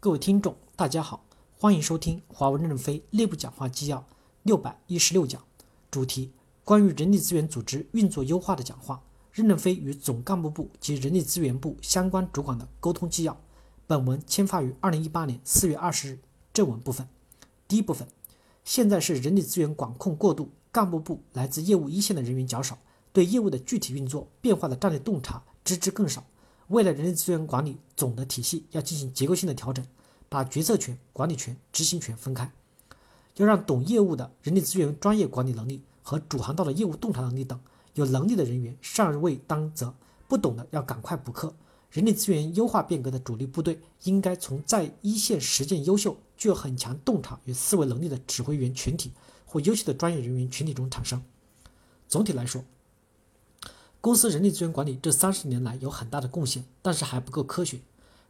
各位听众，大家好，欢迎收听华为任正非内部讲话纪要六百一十六讲，主题：关于人力资源组织运作优化的讲话。任正非与总干部部及人力资源部相关主管的沟通纪要。本文签发于二零一八年四月二十日。正文部分，第一部分，现在是人力资源管控过度，干部部来自业务一线的人员较少，对业务的具体运作变化的战略洞察知之更少。未来人力资源管理总的体系要进行结构性的调整，把决策权、管理权、执行权分开，要让懂业务的人力资源专业管理能力和主航道的业务洞察能力等有能力的人员上位当责，不懂的要赶快补课。人力资源优化变革的主力部队应该从在一线实践优秀、具有很强洞察与思维能力的指挥员群体或优秀的专业人员群体中产生。总体来说。公司人力资源管理这三十年来有很大的贡献，但是还不够科学。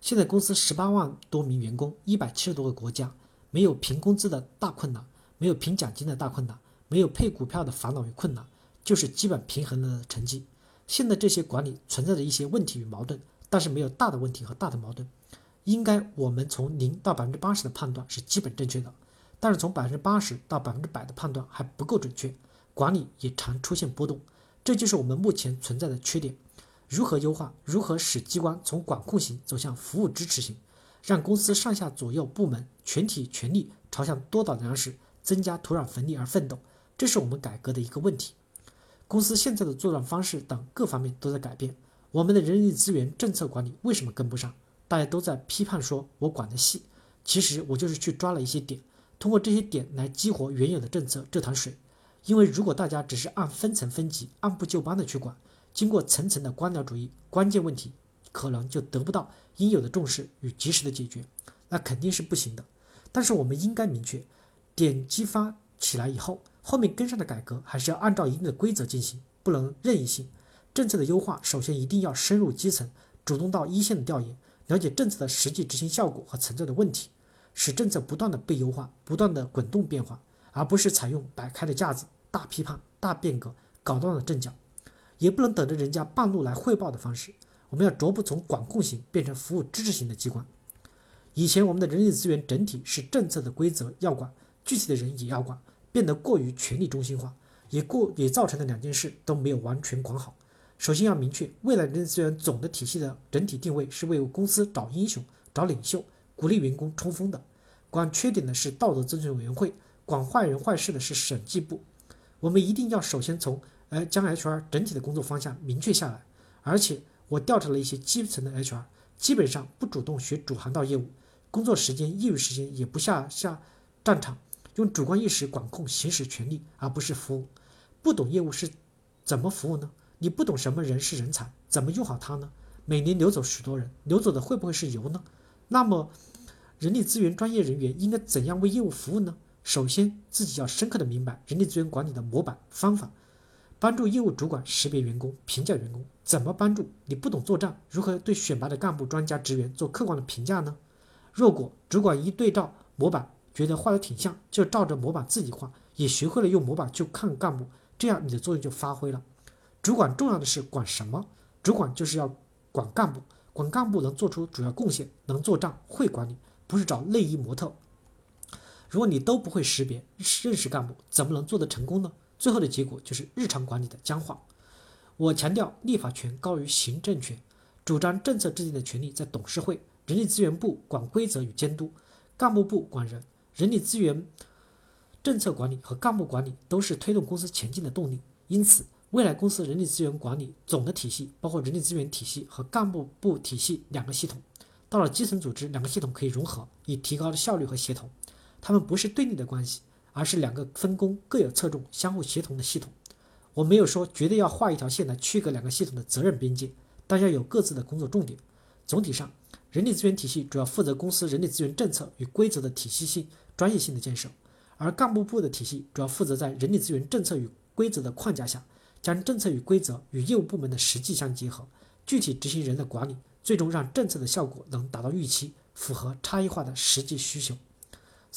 现在公司十八万多名员工，一百七十多个国家，没有评工资的大困难，没有评奖金的大困难，没有配股票的烦恼与困难，就是基本平衡的成绩。现在这些管理存在着一些问题与矛盾，但是没有大的问题和大的矛盾。应该我们从零到百分之八十的判断是基本正确的，但是从百分之八十到百分之百的判断还不够准确，管理也常出现波动。这就是我们目前存在的缺点。如何优化？如何使机关从管控型走向服务支持型？让公司上下左右部门全体全力朝向多导粮食、增加土壤肥力而奋斗，这是我们改革的一个问题。公司现在的作战方式等各方面都在改变。我们的人力资源政策管理为什么跟不上？大家都在批判说我管的细，其实我就是去抓了一些点，通过这些点来激活原有的政策这潭水。因为如果大家只是按分层分级、按部就班的去管，经过层层的官僚主义，关键问题可能就得不到应有的重视与及时的解决，那肯定是不行的。但是我们应该明确，点激发起来以后，后面跟上的改革还是要按照一定的规则进行，不能任意性。政策的优化，首先一定要深入基层，主动到一线的调研，了解政策的实际执行效果和存在的问题，使政策不断的被优化，不断的滚动变化，而不是采用摆开的架子。大批判、大变革，搞乱了阵脚，也不能等着人家半路来汇报的方式。我们要逐步从管控型变成服务支持型的机关。以前我们的人力资源整体是政策的规则要管，具体的人也要管，变得过于权力中心化，也过也造成了两件事都没有完全管好。首先要明确，未来人力资源总的体系的整体定位是为公司找英雄、找领袖，鼓励员工冲锋的。管缺点的是道德咨询委员会，管坏人坏事的是审计部。我们一定要首先从呃将 HR 整体的工作方向明确下来，而且我调查了一些基层的 HR，基本上不主动学主航道业务，工作时间、业余时间也不下下战场，用主观意识管控行使权力，而不是服务。不懂业务是怎么服务呢？你不懂什么人是人才，怎么用好它呢？每年流走许多人，流走的会不会是油呢？那么，人力资源专业人员应该怎样为业务服务呢？首先，自己要深刻的明白人力资源管理的模板方法，帮助业务主管识别员工、评价员工。怎么帮助？你不懂做账，如何对选拔的干部、专家、职员做客观的评价呢？若果主管一对照模板，觉得画的挺像，就照着模板自己画，也学会了用模板去看干部，这样你的作用就发挥了。主管重要的是管什么？主管就是要管干部，管干部能做出主要贡献，能做账，会管理，不是找内衣模特。如果你都不会识别认识干部，怎么能做得成功呢？最后的结果就是日常管理的僵化。我强调立法权高于行政权，主张政策制定的权利在董事会，人力资源部管规则与监督，干部部管人。人力资源政策管理和干部管理都是推动公司前进的动力。因此，未来公司人力资源管理总的体系包括人力资源体系和干部部体系两个系统。到了基层组织，两个系统可以融合，以提高了效率和协同。他们不是对立的关系，而是两个分工各有侧重、相互协同的系统。我没有说绝对要画一条线来区隔两个系统的责任边界，但要有各自的工作重点。总体上，人力资源体系主要负责公司人力资源政策与规则的体系性、专业性的建设，而干部部的体系主要负责在人力资源政策与规则的框架下，将政策与规则与业务部门的实际相结合，具体执行人的管理，最终让政策的效果能达到预期，符合差异化的实际需求。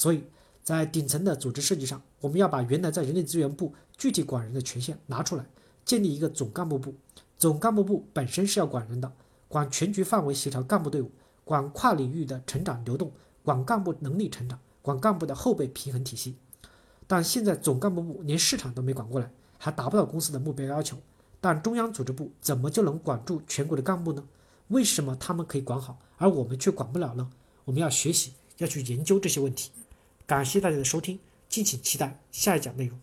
所以在顶层的组织设计上，我们要把原来在人力资源部具体管人的权限拿出来，建立一个总干部部。总干部部本身是要管人的，管全局范围协调干部队伍，管跨领域的成长流动，管干部能力成长，管干部的后备平衡体系。但现在总干部部连市场都没管过来，还达不到公司的目标要求。但中央组织部怎么就能管住全国的干部呢？为什么他们可以管好，而我们却管不了呢？我们要学习，要去研究这些问题。感谢大家的收听，敬请期待下一讲内容。